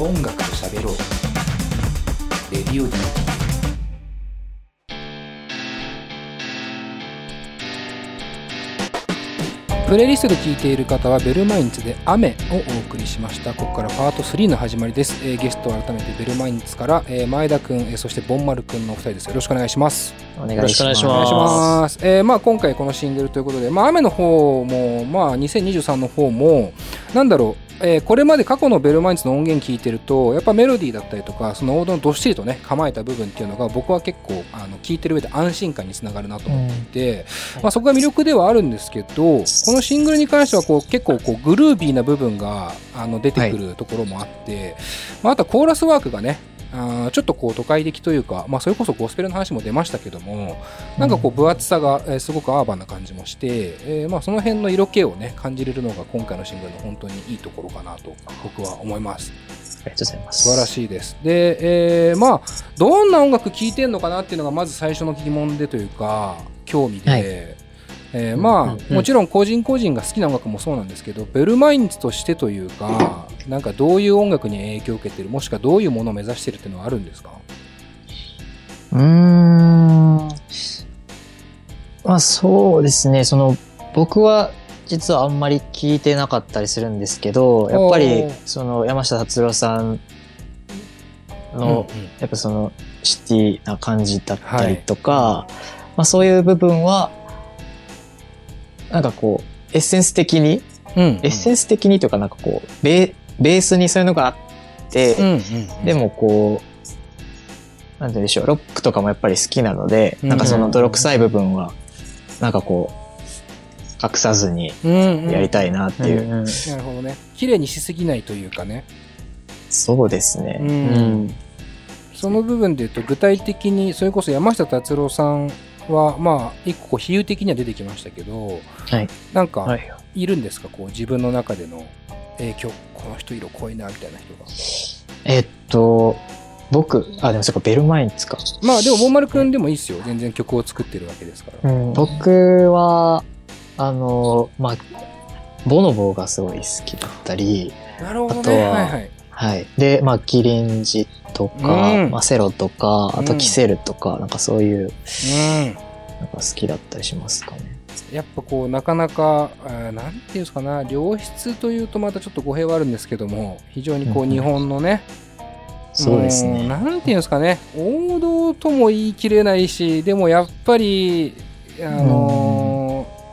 音楽と喋ろうレディオ DT プレイリストで聴いている方はベルマインツで雨をお送りしました。ここからパート3の始まりです。えーゲストは改めてベルマインツから、えー前田くん、えーそしてボンマルくんのお二人です。よろしくお願いします。お願よろしくお願いしお願いしまます。えーまあ今回このシングルということで、まあ雨の方も、まあ2023の方も、なんだろう、えーこれまで過去のベルマインツの音源聞いてると、やっぱメロディーだったりとか、その王道のどっしりとね、構えた部分っていうのが僕は結構、あの、聞いてる上で安心感につながるなと思っていて、まあそこが魅力ではあるんですけど、このシングルに関してはこう結構こうグルービーな部分があの出てくるところもあって、まああとはコーラスワークがね、あーちょっとこう都会的というか、まあ、それこそゴスペルの話も出ましたけども、なんかこう分厚さが、えーすごくアーバンな感じもして、えーまあ、その辺の色気をね感じれるのが今回のシングルの本当にいいところかなと僕は思います。ありがとうございます。素晴らしいです。で、えーまあどんな音楽聴いてんのかなっていうのがまず最初の疑問でというか興味で、はいえーまあ、もちろん個人個人が好きな音楽もそうなんですけどベルマインズとしてというかなんかどういう音楽に影響を受けてるもしくはどういうものを目指してるっていうのはあるんですか？うーん。まあそうですね、その、僕は実はあんまり聞いてなかったりするんですけど、やっぱりその山下達郎さんの、うんうん。やっぱその、シティな感じだったりとか、まあそういう部分は、なんかこう、エッセンス的に、うん。エッセンス的にというかなんかこう、ベベースにそういうのがあって、うんうんでもこう、なんて言うんでしょう、ロックとかもやっぱり好きなので、うんなんかその泥臭い部分は、なんかこう、隠さずにやりたいなっていう。なるほどね。綺麗にしすぎないというかね。そうですね。ううんん。その部分で言うと具体的にそれこそ山下達郎さんはまあ一個こう比喩的には出てきましたけど、はい。なんかはい。いるんですか？こう自分の中での影響この人色濃いなみたいな人が。えっと、僕、あ、でもそっか、ベルマインツか。まあでもボンマルくんでもいいですよ。全然曲を作ってるわけですから、僕は、あの、まあ、ボノボがすごい好きだったり、なるほどあとはねはいはいはい。で、まあ、キリンジとか、うんまあ、セロとか、あうんとキセルとか、なんかそういう、うんなんか好きだったりしますかね。やっぱこうなかなかあーなんていうんですかな良質というとまたちょっと語弊はあるんですけども非常にこううん日本のね、そうですね。なんていうんですかね王道とも言い切れないしでもやっぱりあのー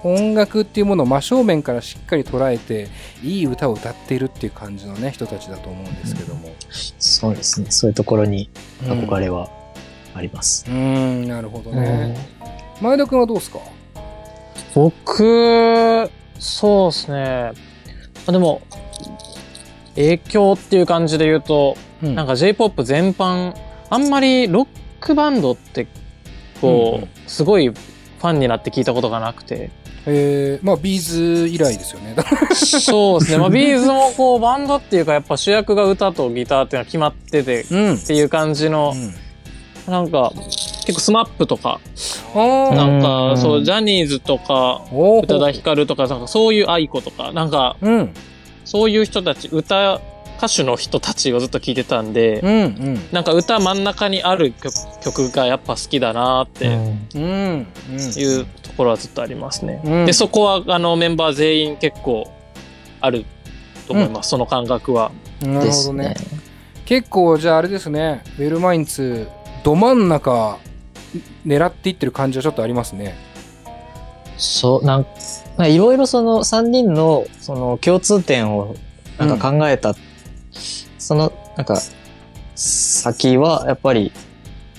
音楽っていうものを真正面からしっかり捉えていい歌を歌っているっていう感じのね人たちだと思うんですけども、そうですね。そういうところにうん憧れはあります。うんなるほどね、前田君はどうですか？僕、そうですね。あでも、影響っていう感じで言うと、うんなんか J-POP 全般、あんまりロックバンドって、こう、うんすごいファンになって聞いたことがなくて。えー、まあ B'z 以来ですよね。そうですね。まあ、 B'z もこう、バンドっていうか、やっぱ主役が歌とギターっていうのは決まってて、っうん、ていう感じの、なんか、結構 SMAP とか、なんうか、ん。そう、ジャニーズとか、宇多田ヒカルとか、なんかそういう愛子とか、なんか、うん。そういう人たち、歌、歌手の人たちをずっと聞いてたんで、うんうん。なんか歌真ん中にある曲曲がやっぱ好きだなってうん。うん。うんいうところはずっとありますね。うん。で、そこはあのメンバー全員結構あると思います、その感覚は。なるほですどね。ね。結構じゃああれですねウェルマインツど真ん中狙っていってる感じはちょっとありますね。そう、なんか、いろいろその3人のその共通点をなんか考えた、その、なんか、先はやっぱり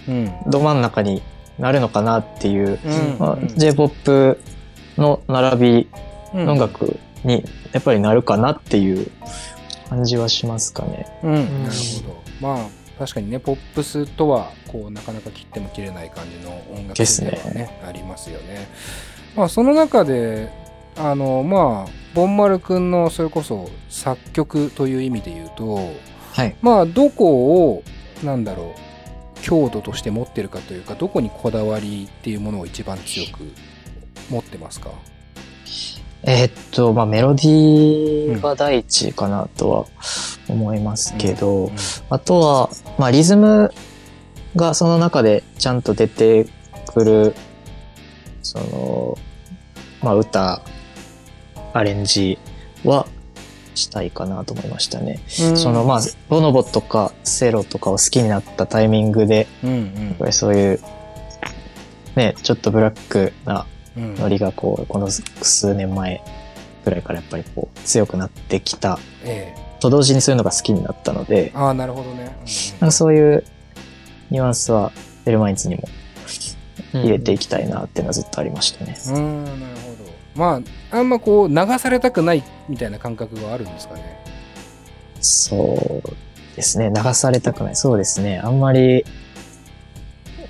うん。ど真ん中になるのかなっていう、うん。まあうん J-POP の並びうん音楽にやっぱりなるかなっていう感じはしますかね。うん。なるほど。まあ確かにねポップスとはこうなかなか切っても切れない感じの音楽ですではねねありますよね。まあその中であのまあボンマルくんのそれこそ作曲という意味で言うとはい。まあどこをなんだろう強度として持ってるかというかどこにこだわりっていうものを一番強く持ってますか？えーっと、まあメロディーが第一かなとは思いますけど、うんあとは、まあリズムがその中でちゃんと出てくる、その、まあ歌、アレンジはしたいかなと思いましたね。うん。そのまあ、ボノボとかセロとかを好きになったタイミングで、うんうん。やっぱりそういう、ね、ちょっとブラックなうん。ノリがこう、この数年前ぐらいからやっぱりこう、強くなってきた。ええ。と同時にそういうのが好きになったので、ああなるほどね、なんかそういうニュアンスはベルマインツにも入れていきたいなっていうのはずっとありましたね。うん、うんなるほどまああんまこう流されたくないみたいな感覚があるんですかね。そうですね。流されたくない。そうですね。あんまり、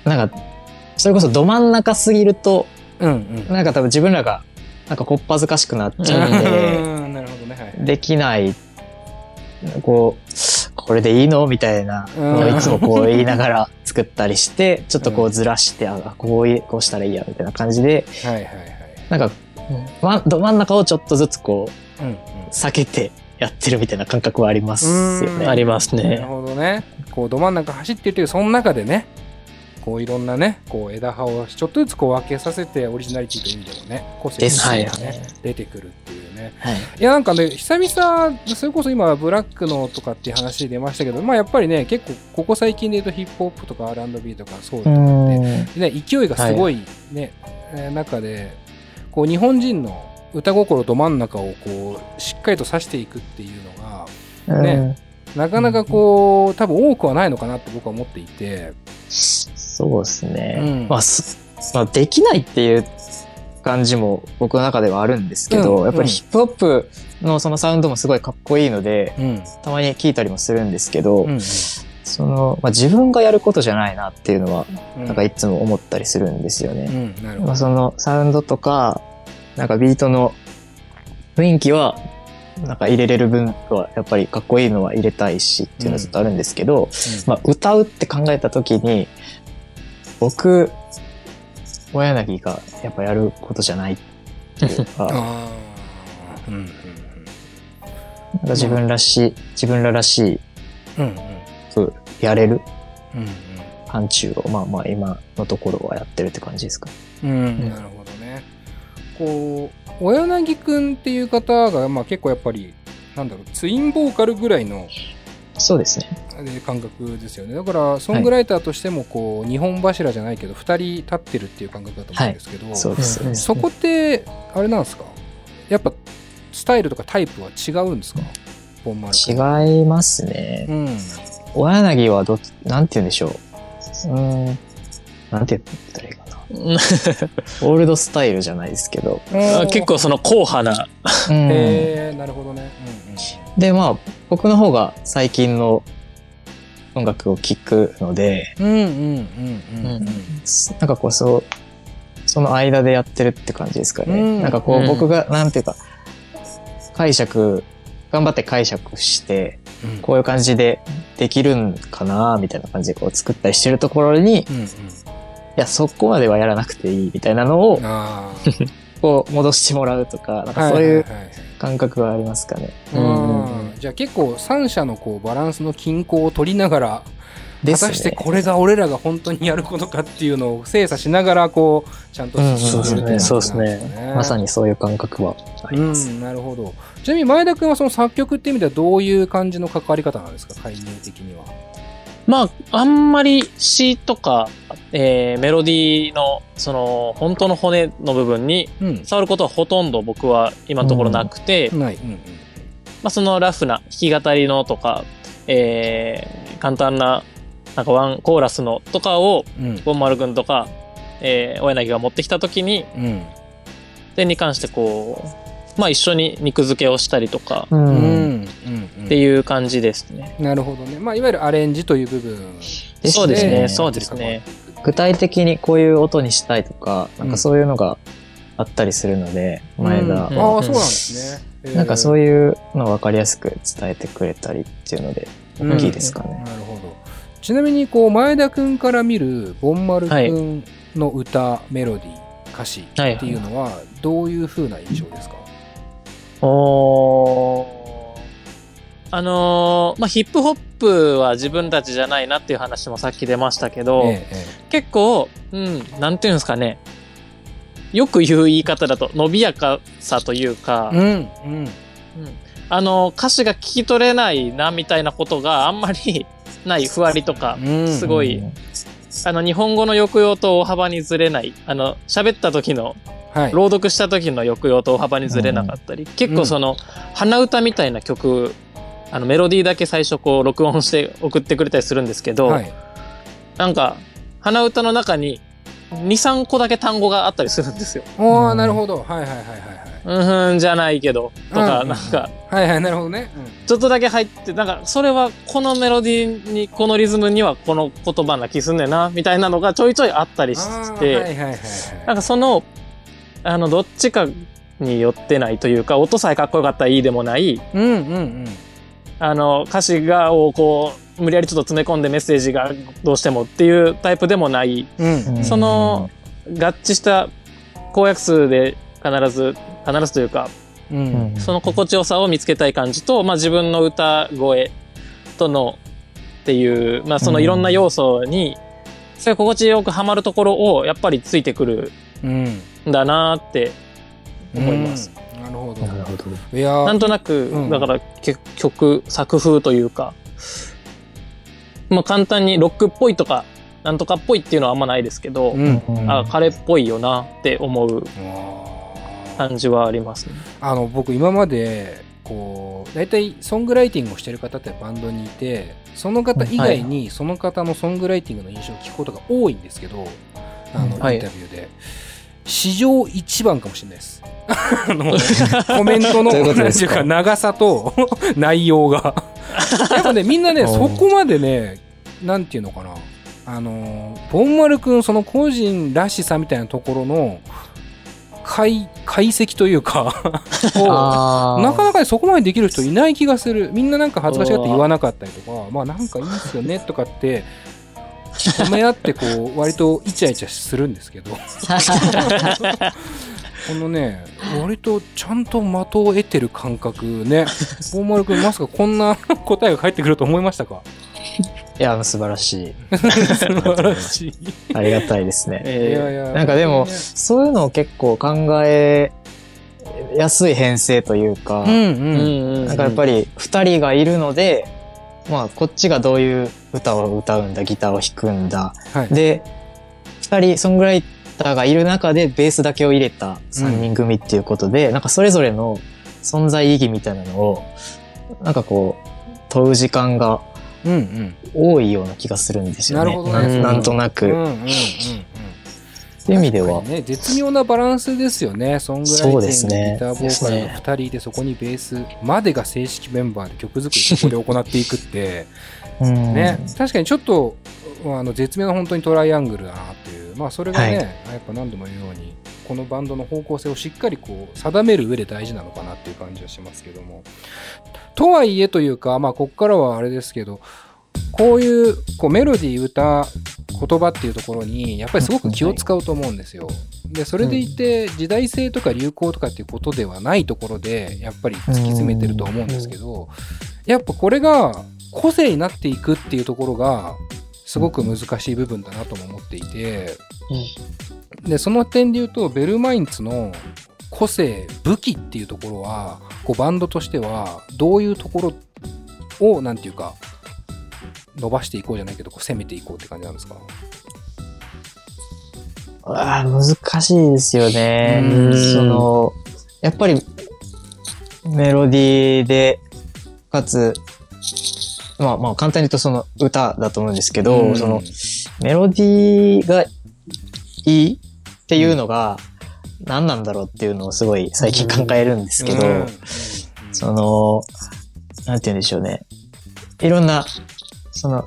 なんか、それこそど真ん中すぎると、うんうん。なんか多分自分らが、なんかこっぱずかしくなっちゃうんで、うんなるほどね。はいできない、こう、これでいいのみたいなのをいつもこう言いながら 作ったりして、ちょっとこうずらして、あ、こういこうしたらいいや、みたいな感じで、はいはいはい。なんか、ま、ど真ん中をちょっとずつこう、うんうん避けてやってるみたいな感覚はありますようんね。ありますなるね。ほどねこうど真ん中走ってるというその中でねこういろんなねこう枝葉をちょっとずつこう分けさせてオリジナリティという意味でもね個性がねね出てくるっていうねはい。いやなんかね久々それこそ今ブラックのとかっていう話出ましたけどまあやっぱりね結構ここ最近で言うとヒップホップとか R&B とかそうだうとかってん。ね、勢いがすごいね、えー中でこう日本人の歌心ど真ん中をこうしっかりと指していくっていうのがねなかなかこう多分多くはないのかなって僕は思っていて。そうですね。うん。まあ、すまあ、できないっていう感じも僕の中ではあるんですけど、うん。やっぱりヒップホップのそのサウンドもすごいかっこいいので、うん。たまに聞いたりもするんですけど、うんその、まあ、自分がやることじゃないなっていうのは、うん。なんかいつも思ったりするんですようね。ん。なるほど。まあ、そのサウンドとか、なんかビートの雰囲気は、なんか入れれる分はやっぱりかっこいいのは入れたいしっていうのはずっとあるんですけど、まあ、歌うって考えた時に、僕、小柳がやっぱやることじゃないっていうか、なんか自分らしい、自分ららしうんうん。くやれる？うん範疇を、まあまあ今のところはやってるって感じですか。うんうん。なるほどね。こう小柳くんっていう方が、まあ、結構やっぱりなんだろうツインボーカルぐらいのそうですね。で感覚ですよね。だからソングライターとしてもこう、日本柱じゃないけど2人立ってるっていう感覚だと思うんですけど、そうです。うんうん。そこってあれなんですか？やっぱスタイルとかタイプは違うんですか？違いますね。うん小柳はどっち、なんて言うんでしょう。うーん。なんて言ったらいいかな。オールドスタイルじゃないですけど。あ結構その硬派な。うんへえなるほどねで、まあ、僕の方が最近の音楽を聴くので、うんうんうんうんうんうんうんなんかこう、そう、その間でやってるって感じですかね。うんなんかこう、うん僕が、なんていうか、解釈、頑張って解釈して、うんこういう感じでできるんかなみたいな感じでこう作ったりしてるところに、いうんうん。や、そこまではやらなくていいみたいなのを、あ こう、戻してもらうとか、なんあかそういう感覚はありますかね。じゃあ結構三者のこうバランスの均衡を取りながらね果たしてこれが俺らが本当にやることかっていうのを精査しながらこうちゃんと進んでるっていそうですねまさにそういう感覚はあります。うん、なるほど。ちなみに前田君はその作曲っていう意味ではどういう感じの関わり方なんですか？介入的には。まあ、あんまり詩とか、えーメロディーの、その、本当の骨の部分にうん。触ることはほとんど僕は今のところなくて、ない。うんうん。まあ、そのラフな弾き語りのとか、えー簡単な、なんかワンコーラスのとかを、うん。ボンマル君とか、えー、大柳が持ってきたときに、うん。でに関してこう、まあ一緒に肉付けをしたりとかう。うんん。うん。っていう感じですね。なるほどね。まあ、いわゆるアレンジという部分。ですそうですね、ねそうですね。具体的にこういう音にしたいとか、なんかそういうのがあったりするので、前田うんうんああ、そうなんですね。なんかそういいうのを分かりやすく伝えてくれたりっていうので、大きいですかね。なるほど。ちなみに、こう、前田君から見る、ボンマル君の歌、メロディー、歌詞っていうのは、どういう風な印象ですか？おー。あのーまあ、ヒップホップは自分たちじゃないなっていう話もさっき出ましたけど、ええ結構、うん、なんていうんですかね。よく言う言い方だと、伸びやかさというか、ええうんうん。うん。あの、歌詞が聞き取れないな、みたいなことがあんまりないふわりとか、うん。すごい、あの、日本語の抑揚と大幅にずれない、あの、喋った時の、はい。朗読した時の抑揚と大幅にずれなかったり、結構その、鼻歌みたいな曲、あの、メロディーだけ最初こう、録音して送ってくれたりするんですけど、はい。なんか、鼻歌の中に、2、3個だけ単語があったりするんですよ。おーなるほど。はいはいはいはいうんふんじゃないけど、とか、うん。なんか、はいはいはいなるほどね、ちょっとだけ入って、なんか、それはこのメロディーに、このリズムにはこの言葉な気すんねんな、みたいなのがちょいちょいあったりして、はいはいはいはいなんかその、あの、どっちかによってないというか、音さえかっこよかったらいいでもない、うんうんうん。あの、歌詞が、をこう、無理やりちょっと詰め込んでメッセージがどうしてもっていうタイプでもない、うん。その、合致した公約数で必ず、必ずというか、ううん。ん、その心地よさを見つけたい感じと、まあ自分の歌声とのっていう、まあそのいろんな要素に、それが心地よくはまるところをやっぱりついてくるうん。んだなって思います。うん。なるほど。なるほど。いやー。なんとなく、うん。だからけ曲、作風というか、まあ簡単にロックっぽいとか、なんとかっぽいっていうのはあんまないですけど、うん。あ、彼っぽいよなって思う感じはありますね。あの僕今までこう大体ソングライティングをしてる方ってバンドにいてその方以外にその方のソングライティングの印象を聞くことが多いんですけどあのインタはいビューで史上一番かもしれないです。あ のコメントのどういうことですか？なんていうか長さと 内容が。やっぱねみんなねそこまでねなんていうのかな。あのボンマル君その個人らしさみたいなところの解解析というか なかなかそこまでできる人いない気がする。みんななんか恥ずかしがって言わなかったりとかまあなんかいいですよねとかって褒め合ってこう割とイチャイチャするんですけど。このね割とちゃんと的を得てる感覚ね。大丸君まさかこんな答えが返ってくると思いましたか？いや、素晴らしい。素晴らしい。ありがたいですね。いえーや。いやなんかでもねそういうのを結構考えやすい編成というか、うん。うんうんうん。なんかやっぱり二人がいるので、まあこっちがどういう歌を歌うんだ、ギターを弾くんだ。はいで、二人ソングライターがいる中でベースだけを入れた三人組っていうことで、なんかそれぞれの存在意義みたいなのを、なんかこう、問う時間がうんうん多いような気がするんですよね。なるほどねななんとなく。うんうんうん意味では。ね、絶妙なバランスですよね。そうですね。ギターボーカルの2人でそこにベースまでが正式メンバーで曲作り そこで行っていくって、うん。ね、確かにちょっとあの絶妙な本当にトライアングルだなっていう、まあそれがね、はい。やっぱ何度も言うように、このバンドの方向性をしっかりこう定める上で大事なのかなっていう感じはしますけども。とはいえというか、まあここからはあれですけど、こういうこうメロディー、歌、言葉っていうところにやっぱりすごく気を使うと思うんですよ。でそれでいて時代性とか流行とかっていうことではないところでやっぱり突き詰めてると思うんですけどやっぱこれが個性になっていくっていうところがすごく難しい部分だなとも思っていてでその点で言うとベルマインツの個性武器っていうところはこうバンドとしてはどういうところをなんていうか伸ばしていこうじゃないけどこう攻めていこうって感じなんですか？あー難しいですよねうん。その、やっぱりメロディーで、かつ、まあまあ簡単に言うとその歌だと思うんですけど、うんそのメロディーがいいっていうのが何なんだろうっていうのをすごい最近考えるんですけど、うんその、なんて言うんでしょうね。いろんな、その、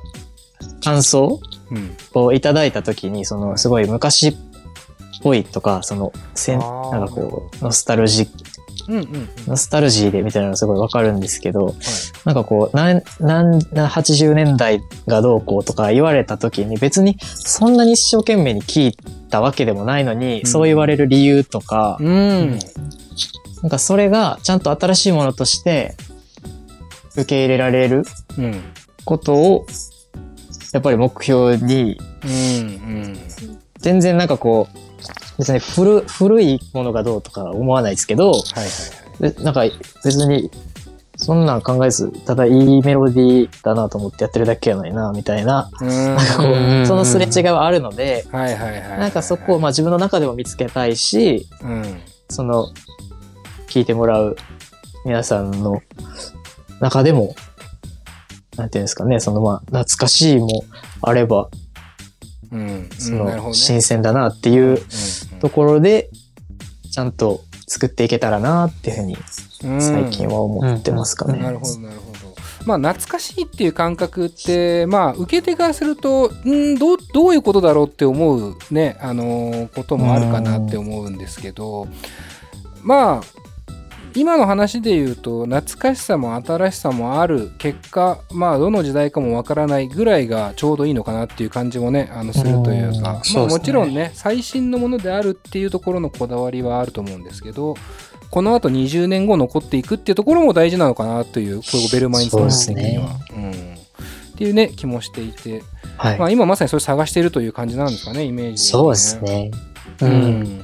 感想うん。をいただいたときに、その、すごい昔っぽいとか、その、せんなんかこう、ノスタルジんうんうん。ノスタルジーでみたいなのがすごいわかるんですけど、なんかこう、なん、なん、な80年代がどうこうとか言われたときに別にそんなに一生懸命に聞いたわけでもないのに、うん。そう言われる理由とか、うん。なんかそれがちゃんと新しいものとして受け入れられるうんことを、やっぱり目標に、うん全然なんかこう、別に古古いものがどうとか思わないですけど、はいはいなんか別にそんなん考えず、ただいいメロディーだなと思ってやってるだけやないな、みたいな、かこうんう、そのすれ違いはあるので、なんかそこをまあ自分の中でも見つけたいし、うん。その、聞いてもらう皆さんの中でも、なんていうんですかね、そのまあ、懐かしいもあれば、うん。その、新鮮だなっていううんところで、ちゃんと作っていけたらなっていうふうに、うん最近は思ってますかね。なるほどなるほど。まあ懐かしいっていう感覚ってまあ受け手からするとんどうどういうことだろうって思うねあのーこともあるかなって思うんですけどまあ今の話で言うと懐かしさも新しさもある結果まあどの時代かもわからないぐらいがちょうどいいのかなっていう感じもねあのするというか、うんまあ、もちろんね最新のものであるっていうところのこだわりはあると思うんですけどこの後20年後残っていくっていうところも大事なのかなというこうベルマインズの的には。うんっていうね気もしていて、はい。まあ、今まさにそれ探しているという感じなんですかねイメージ、そうです。ね。ううん。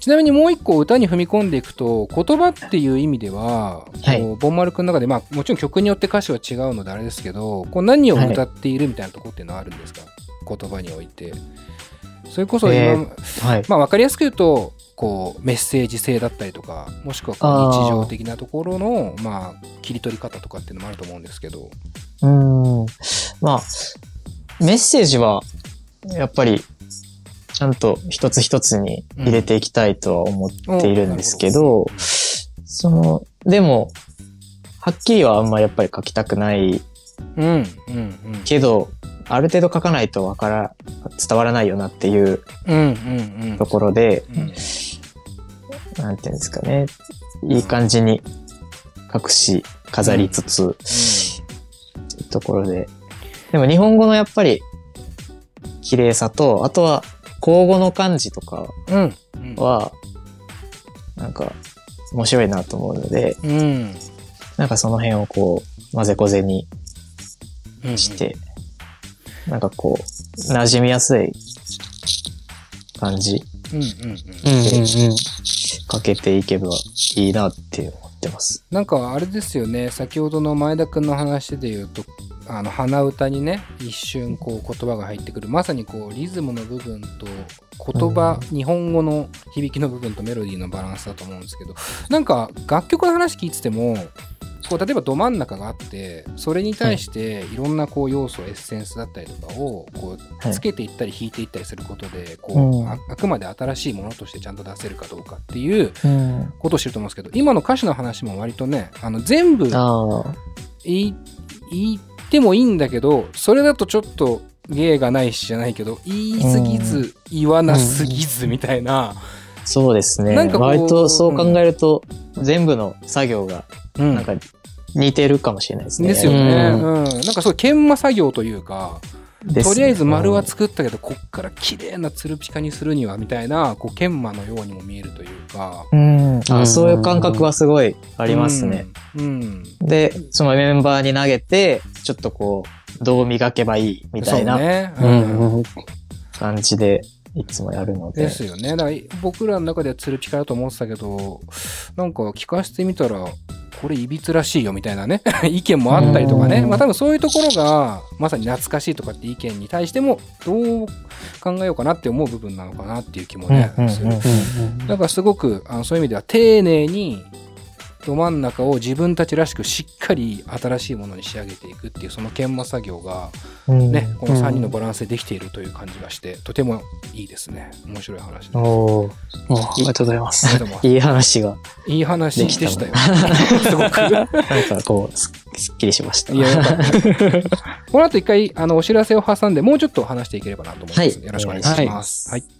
んちなみにもう一個歌に踏み込んでいくと言葉っていう意味では、はいこうボンマル君の中で、まあ、もちろん曲によって歌詞は違うのであれですけどこう何を歌っているみたいなところっていうのはあるんですか、言葉において。それこそ今、えはい。まあ、分かりやすく言うとこうメッセージ性だったりとかもしくはこう日常的なところのまあ、切り取り方とかっていうのもあると思うんですけど。うん。まあ、メッセージは、やっぱり、ちゃんと一つ一つに入れていきたいとは思っているんですけど、その、でも、はっきりはあんまやっぱり書きたくないうんうんうんけど、ある程度書かないとわから、伝わらないよなっていううんうんうんところで、うんなんていうんですかね、いい感じに隠し、飾りつつ、うところで。でも日本語のやっぱり綺麗さと、あとは口語の漢字とかうん。うんは、なんか面白いなと思うので、うん。なんかその辺をこう、混ぜこぜにうん。して、なんかこう、馴染みやすい感じうんうんうん。うんうんかけていけばいいなって思ってます。なんかあれですよね。先ほどの前田君の話で言うとあの鼻歌にね一瞬こう言葉が入ってくる。まさにこうリズムの部分と言葉、日本語の響きの部分とメロディーのバランスだと思うんですけど。なんか楽曲の話聞いててもこう例えばど真ん中があってそれに対していろんなこう要素エッセンスだったりとかをこうはいつけていったり引いていったりすることでこうんうああくまで新しいものとしてちゃんと出せるかどうかっていううん。ことをしてると思うんですけど今の歌詞の話も割とねあの全部。言ってもいいんだけどそれだとちょっと芸がないしじゃないけど言いすぎず言わなすぎずみたいな、そうですね。なんかこう割とそう考えると、全部の作業がうんなんか似てるかもしれないですね。ですよね、ううん。なんかそう研磨作業というか、ね。とりあえず丸は作ったけどこっから綺麗なつるピカにするにはみたいなこう研磨のようにも見えるというか。うん。うん。あそういう感覚はすごいありますね。うん、うん。で、そのメンバーに投げて、ちょっとこう、どう磨けばいいみたいなね、うん。感じで、いつもやるので。ですよね。だから僕らの中ではツルピカだと思ってたけど、なんか聞かせてみたら、これいびつらしいよみたいなね、意見もあったりとかね。うんまあ多分そういうところが、まさに懐かしいとかって意見に対しても、どう考えようかなって思う部分なのかなっていう気もね、する。うんだからすごくあのそういう意味では丁寧にど真ん中を自分たちらしくしっかり新しいものに仕上げていくっていうその研磨作業がうんね、この3人のバランスでできているという感じがして、とてもいいですね。面白い話です。おありがとうございます。いいい話が、いい話でしたよ。すごく。なんかこう、すすっきりしました。いや、よかった。この後一回、あの、お知らせを挟んで、もうちょっと話していければなと思います。はいよろしくお願いします。はい。現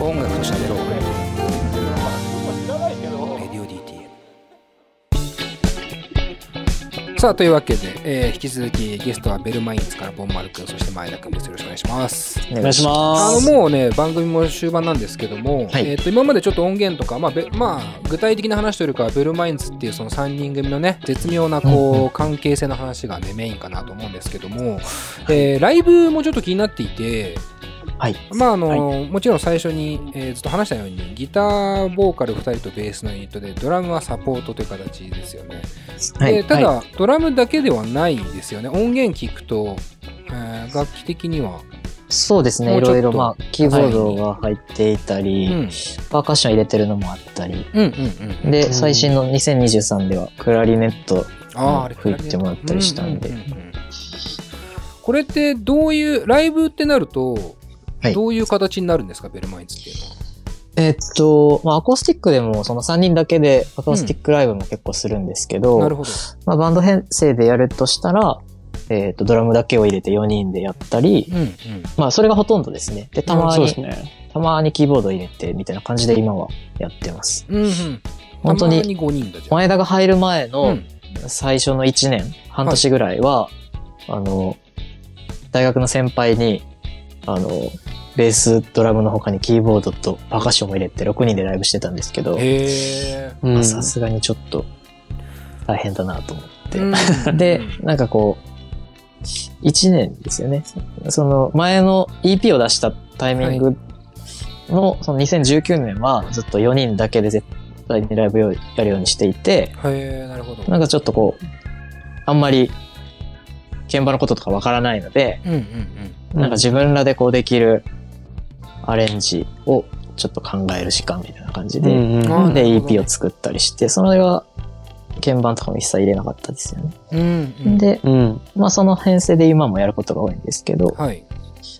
音楽と喋ろうさあというわけで、えー引き続きゲストはベルマインツからボンマル君そして前田君です。よろしくお願いします。おお願いしあます。のもうね番組も終盤なんですけども、はい。えー、と今までちょっと音源とか、まあべまあ、具体的な話というよりかはベルマインツっていうその3人組のね絶妙なこう、関係性の話がねメインかなと思うんですけども、えーライブもちょっと気になっていてはい。まああのもちろん最初に、えーずっと話したようにギターボーカル2人とベースのユニットでドラムはサポートという形ですよね。はい。でただ、はドラムだけではないですよね。音源聞くと、えー楽器的には、そうですね。いろいろ、まあ、キーボードが入っていたり、うん、パーカッション入れてるのもあったり、うんうんうんで、うん。最新の2023ではクラリネットあーあれ吹いてもらったりしたんで。これってどういうライブってなると、はい。どういう形になるんですか？ベルマインズっていうのは。えっと、まあ、アコースティックでもその3人だけでアコースティックライブも結構するんですけど、なるほど。まあ、バンド編成でやるとしたら、えっと、ドラムだけを入れて4人でやったり、うんうん。まあ、それがほとんどですね。で、たまに、ね。たまにキーボード入れてみたいな感じで今はやってます。うんうん。本当に、たまに5人だじゃん。前田が入る前うのん。最初の1年、半年ぐらいは、あの、大学の先輩に、あの、ベース、ドラムの他にキーボードとパーカッションも入れて6人でライブしてたんですけど、さすがにちょっと大変だなと思って。うん。で、なんかこう、1年ですよね。その前の EP を出したタイミングの、その2019年はずっと4人だけで絶対にライブをやるようにしていて、へえなるほど。なんかちょっとこう、あんまり鍵盤のこととかわからないので、うんうんうん。なんか自分らでこうできるアレンジをちょっと考える時間みたいな感じで、うんうんで EP を作ったりして、それは鍵盤とかも一切入れなかったですよね。うんうんで、うん。まあその編成で今もやることが多いんですけど、まはい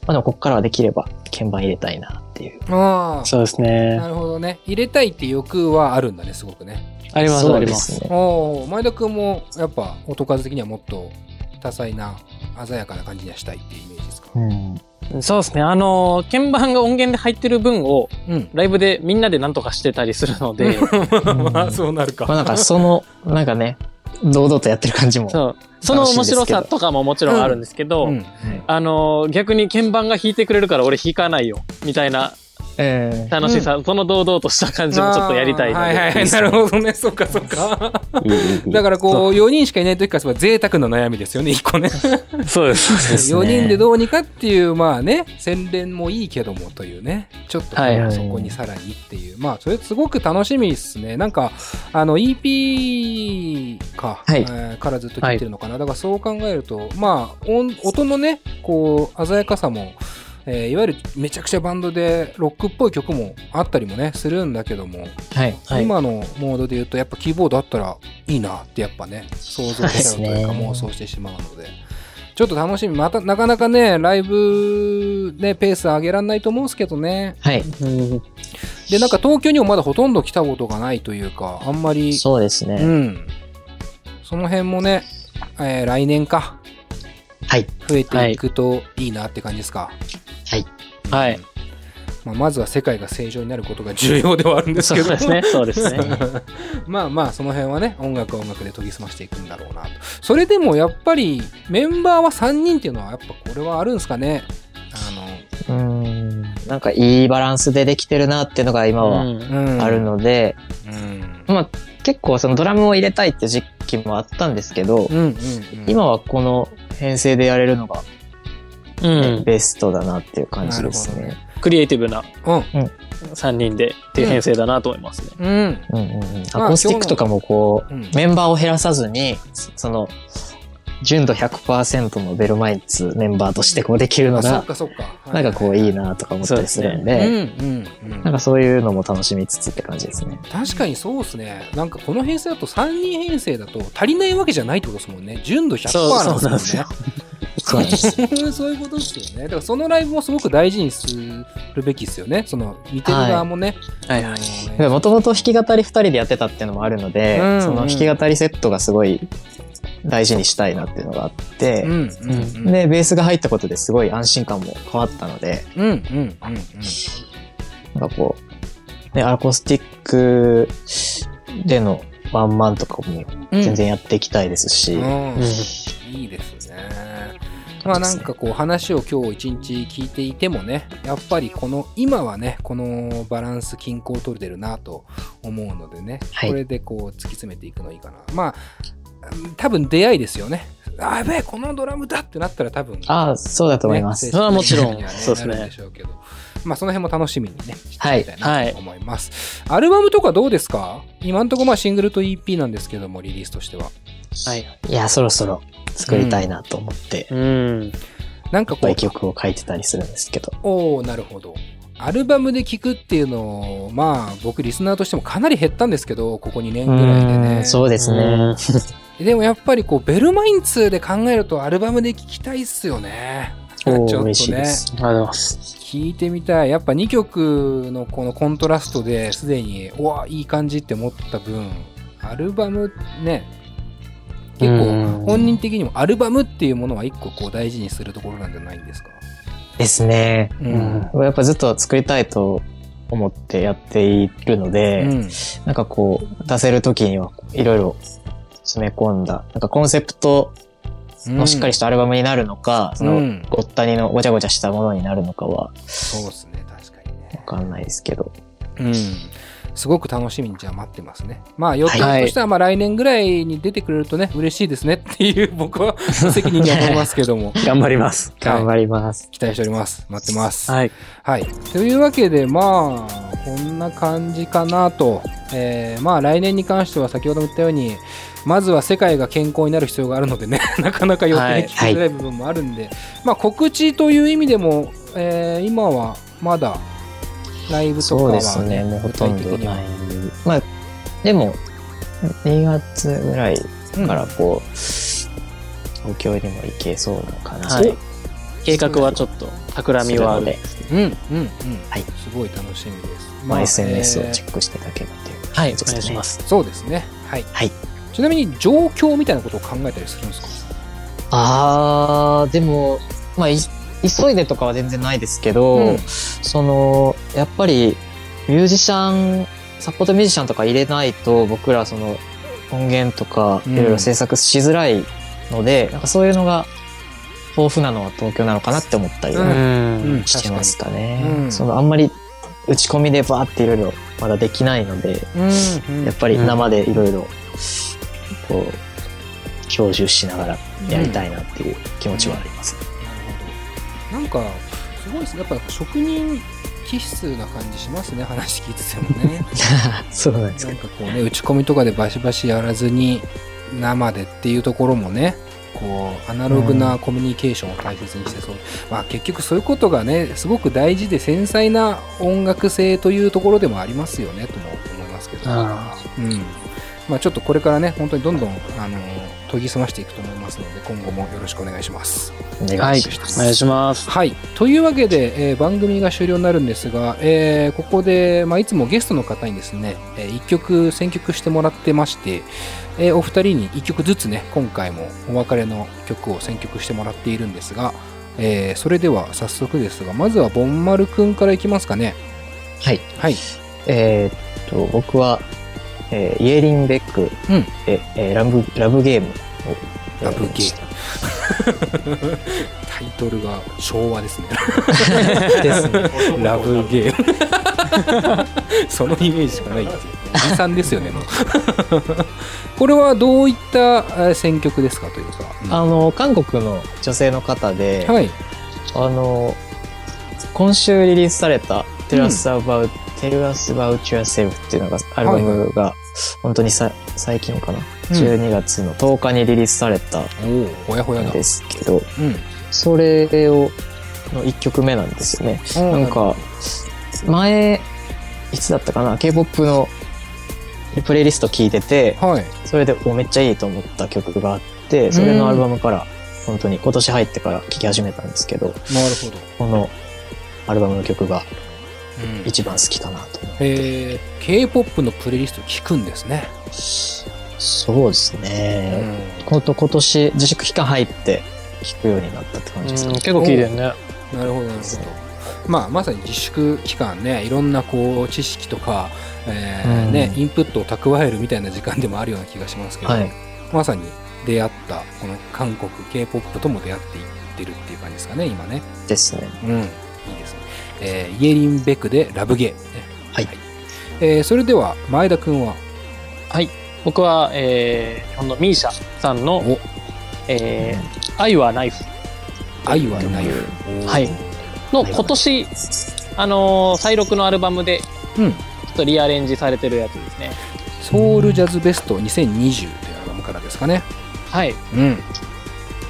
あでもこっからはできれば鍵盤入れたいなっていう。ああそうですねな。るほどね入れたいって欲はあるんだねすごくねあります、ありますね。おお前田君もやっぱ音数的にはもっと多彩な鮮やかな感じにはしたいっていうイメージですか？うん。そうですね。あの、鍵盤が音源で入ってる分を、うんライブでみんなで何とかしてたりするので、まあそうなるかまあなんかその、なんかね、堂々とやってる感じも。そう。その面白さとかももちろんあるんですけど、うんあの、逆に鍵盤が弾いてくれるから俺弾かないよ、みたいなえ楽しさ、その堂々とした感じもちょっとやりたいはいはい。はいなるほどね。そうかそうかだからこう4人しかいない時からすごい贅沢な悩みですよね1個ね。そうです。そうです4人でどうにかっていうまあね洗練もいいけどもというね。ちょっとそこにさらにっていう。まあそれすごく楽しみですね。なんかあの EP か、はい。えーからずっと聞いてるのかな、だからそう考えるとまあ音音のねこう鮮やかさもえーいわゆるめちゃくちゃバンドでロックっぽい曲もあったりもねするんだけども、はい。はい今のモードで言うとやっぱキーボードあったらいいなってやっぱね想像しちゃうというか妄想してしまうのでちょっと楽しみまたなかなかねライブねペース上げらんないと思うんですけどねはい。うんでなんか東京にもまだほとんど来たことがないというかあんまりそうですね。うんその辺もね、えー来年かはい。増えていくといいなって感じですか、はい。まあ、まずは世界が正常になることが重要ではあるんですけど。そうですね。そうですね。まあまあその辺はね音楽は音楽で研ぎ澄ましていくんだろうなと。それでもやっぱりメンバーは3人っていうのはやっぱこれはあるんですかね。あうん。なんかいいバランスでできてるなっていうのが今はあるので、うん。まあ結構そのドラムを入れたいって時期もあったんですけど、うんうんうん。今はこの編成でやれるのがうん。ベストだなっていう感じですね。クリエイティブなうん3人でっていう編成だなと思いますね。うんうんうんうん。アまあコースティックとかもこう、うんメンバーを減らさずに、その、純度100%のベルマインツメンバーとしてこうできるのあそっが、かそっか。なんかこういいなとか思ったりするんうんで、うんうん。なんかそういうのも楽しみつつって感じですね。確かにそうですね。なんかこの編成だと3人編成だと足りないわけじゃないってことですもんね。純度100%そうなんそうなんですもんね。そう。そういうことですよね。だからそのライブもすごく大事にするべきですよね。その見てる側もね。はいはい。あのもともと弾き語り2人でやってたっていうのもあるので、うんその弾き語りセットがすごい大事にしたいなっていうのがあって、うんうんうん。で、ベースが入ったことですごい安心感も変わったので、うんうんうんなんかこう、ね、アコースティックでのワンマンとかもうん。全然やっていきたいですし、うんうんいいですね。まあなんかこう話を今日一日聞いていてもね、やっぱりこの今はね、このバランス均衡取れてるなと思うのでね、はいこれでこう突き詰めていくのいいかな。まあ、多分出会いですよね。あ、やべえ、このドラムだってなったら多分、ああ、そうだと思います。ねそれはもちろん精神的にはそうですねでしょうけど。まあその辺も楽しみにね、してはいいきたいなと思います。アルバムとかどうですか？今んとこまあシングルと EP なんですけども、リリースとしては。はい。いや、そろそろ作りたいなと思って、うん。なんかこう曲を書いてたりするんですけど。おーなるほど。アルバムで聴くっていうのを、まあ僕リスナーとしてもかなり減ったんですけど、ここ2年ぐらいでうねん。そうですね。でもやっぱりこう、ベルマイン2で考えるとアルバムで聴きたいっすよね。ちょおっとー嬉しいでね、す。ありがとうございます。聴いてみたい。やっぱ2曲のこのコントラストですでに、うわ、いい感じって思った分、アルバムね、結うん構本人的にもアルバムっていうものは一個こう大事にするところなんじゃないんですか？ですね。うんやっぱずっと作りたいと思ってやっているので、うん。なんかこう、出せるときにはいろいろ詰め込んだ、なんかコンセプトのしっかりしたアルバムになるのか、そのうんごったにのごちゃごちゃしたものになるのかはそうですね、確かにねわ。かんないですけど。うん。すごく楽しみにじゃあ待ってますね。まあ予定としてはまあ来年ぐらいに出てくれるとね、嬉しいですねっていう僕は無責任には思いますけども、頑張ります。頑張ります。期待しております。待ってます。はい。はい。というわけで、まあ、こんな感じかなと。えーまあ来年に関しては先ほども言ったように、まずは世界が健康になる必要があるのでね、なかなか予定はい聞きづらい部分もあるんで、まあ告知という意味でも、えー今はまだライブとかは、そうですね。もうほとんど。まあ、でも、2月ぐらいからこう、東京にも行けそうな感じ。はい計画はちょっと、企みはある。うん、うん、うん。はいすごい楽しみです。まあ、SNS をえーチェックしていただければというはい、お感じですね願いします。そうですね。はい。はいちなみに状況みたいなことを考えたりするんですか？あー、でも、まあ、い急いでとかは全然ないですけど、うん。その、やっぱり、ミュージシャン、サポートミュージシャンとか入れないと、僕らその、音源とか、うんいろいろ制作しづらいので、なんかそういうのが、豊富なのは東京なのかなって思ったりしてますかね。うん。その、あんまり、打ち込みでバーっていろいろまだできないので、うん、うん。やっぱり生でいろいろ、こう、享受しながらやりたいなっていう気持ちはあります。なるほど。なんか、すごいですね。やっぱ職人気質な感じしますね。話聞いててもね。そうなんですか。なんかこうね、打ち込みとかでバシバシやらずに、生でっていうところもね、こう、アナログなコミュニケーションを大切にしてそう。まあ結局そういうことがね、すごく大事で繊細な音楽性というところでもありますよね、とも思いますけど。あうん。まあちょっとこれからね、本当にどんどん、あの、研ぎ澄ましていくと思いますので、今後もよろしくお願いします。お願はいいします。お願いします。はい。というわけで、えー番組が終了になるんですが、えーここで、まあ、いつもゲストの方にですね、え1曲選曲してもらってまして、えーお二人に1曲ずつね、今回もお別れの曲を選曲してもらっているんですが、えーそれでは早速ですが、まずはボンマルくんからいきますかね。はい。はい。えーっと、僕は、えーイエリン・ベックうんで、えーラブ、ラブゲームをラブゲーム タイトルが昭和ですね。ですね。ラブゲーム。そのイメージしかないっていう。おじさんですよね、もう。これはどういったえー選曲ですかというか。あの、韓国の女性の方で、はい。あの、今週リリースされた Tell Us About、Tell Us About Yourself っていうのが、アルバムが、本当にさ最近かな？12月の10日にリリースされたおおほやほやだんですけど、うん。それを、の1曲目なんですよね。ななんか、前、いつだったかな ?K-POP のプレイリスト聞いてて、はい。それでおめっちゃいいと思った曲があって、それのアルバムから、本当に今年入ってから聴き始めたんですけど、なるほど、このアルバムの曲がうん一番好きかなと思う。へえ K-POP のプレイリスト聞くんですね、そうですうね。んほんと今年自粛期間入って聴くようになったって感じですね。うん結構聞いてるね。なるほどなるほどまあまさに自粛期間ねいろんなこう知識とか、えーうんね、インプットを蓄えるみたいな時間でもあるような気がしますけど、はい。まさに出会ったこの韓国 K-POP とも出会っていってるっていう感じですかね今ねですね。うんいいですね、えーイエリン・ベクでラブゲー、ねはい。えーそれでは前田君は？はい。僕は、えー、日本のミーシャさんのお、えー、愛はナイフ。愛はないはい。の今年、あのー再録のアルバムで、うん。ちょっとリアレンジされてるやつですね。ソウルジャズベスト2020というアルバムからですかね。はい。うん。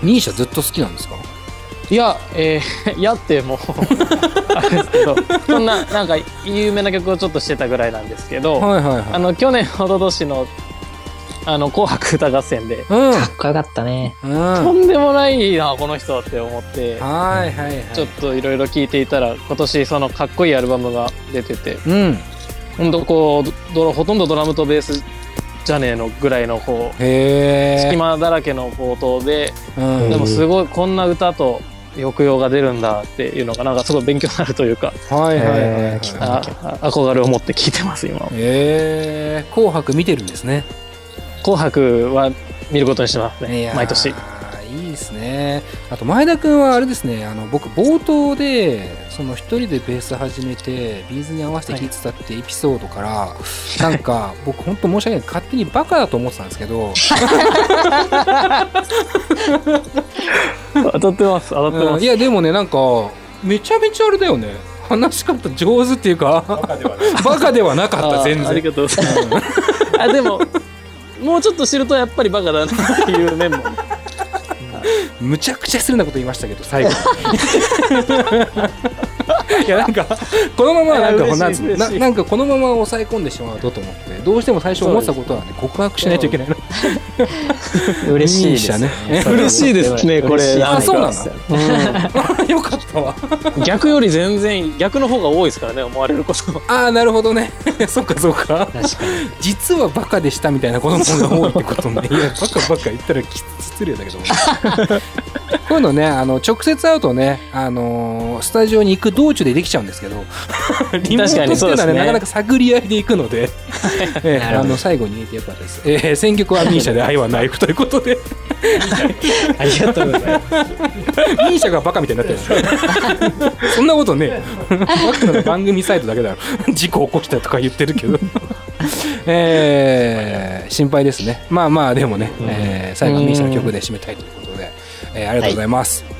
ミーシャずっと好きなんですか？いや、えー、やってもう、あれですけど、そんな、なんか、有名な曲をちょっとしてたぐらいなんですけど、はいはいはい。あの、去年、おととしの、あの、紅白歌合戦で、うん。かっこよかったね。うん。とんでもないな、この人って思って、はいはいはい。ちょっといろいろ聞いていたら、今年そのかっこいいアルバムが出てて、うん。ほんとこう、ドほとんどドラムとベースじゃねえのぐらいの、こう、へえ隙間だらけの冒頭で、うん。でもすごいこんな歌と抑揚が出るんだっていうのが、なんかすごい勉強になるというか、はいはいはいはい。へーああ憧れを持って聞いてます、今。へえ紅白見てるんですね。紅白は見ることにしてますね。毎年。いいですね。あと前田君はあれですね。あの僕冒頭でその一人でベース始めてビーズに合わせて弾いてたってエピソードから、なんか 僕本当申し訳ない。勝手にバカだと思ってたんですけど 当たってます、当たってます。うんいやでもねなんかめちゃめちゃあれだよね話し方上手っていうかバカではなかった全あーあり然がとうございます。あでも、もうちょっと知るとやっぱりバカだなっていう面も。むちゃくちゃ失礼なこと言いましたけど最後に いやなんかこのままなんかなんなんかこのまま抑え込んでしまうとと思ってどうしても最初思ってたことはね告白しないといけないの 嬉しいですね。嬉しいですねこれ。あそうなの？よ よかったわ。逆より全然、逆の方が多いですからね、思われること。ああなるほどね。そっかそっか。実はバカでしたみたいなことの方が多いってことね。いやバカバカ言ったらき失礼だけど。もこういうのねあの直接会うとね、あのースタジオに行く道中でできちゃうんですけど リモートっていうのはねね。なかなか探り合いで行くので、ええあの最後に言えてよかったです、えー選曲はミーシャで愛はナイフということで。ありがとうございます。ミーシャがバカみたいになってる。そんなことね番組サイトだけだろ事故起こしたとか言ってるけど。えー心配ですね。まあまあでもね、えー最後はミーシャの曲で締めたいということで、えーありがとうございます、えー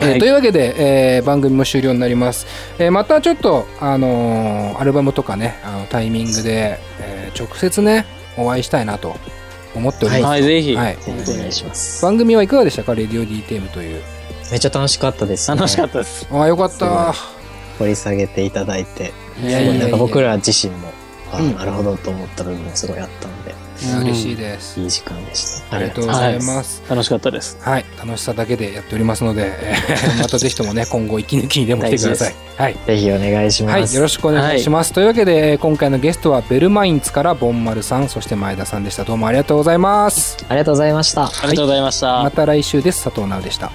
はい。というわけで、えー番組も終了になります、えーまたちょっと、あのーアルバムとかねあのタイミングで、えー直接ねお会いしたいなと思っております、はい、ぜひ。はい。ぜひお願いします。番組はいかがでしたか？レディオ DTM という。めっちゃ楽しかったです、ね。楽しかったです。ああよかった。掘り下げていただいて、いやなんか僕ら自身も、あうん。なるほどと思った部分すごいあったので、いや嬉しいです、いい時間でした。ありがとうございます楽しかったです。はい、楽しさだけでやっておりますので、えー またぜひともね 今後息抜きにでも来てくださいはいぜひお願いします。はい、よろしくお願いします。というわけで、えー今回のゲストはベルマインツからボンマルさん、そして前田さんでした。どうもありがとうございます。ありがとうございました。ありがとうございました。また来週です。佐藤直でした。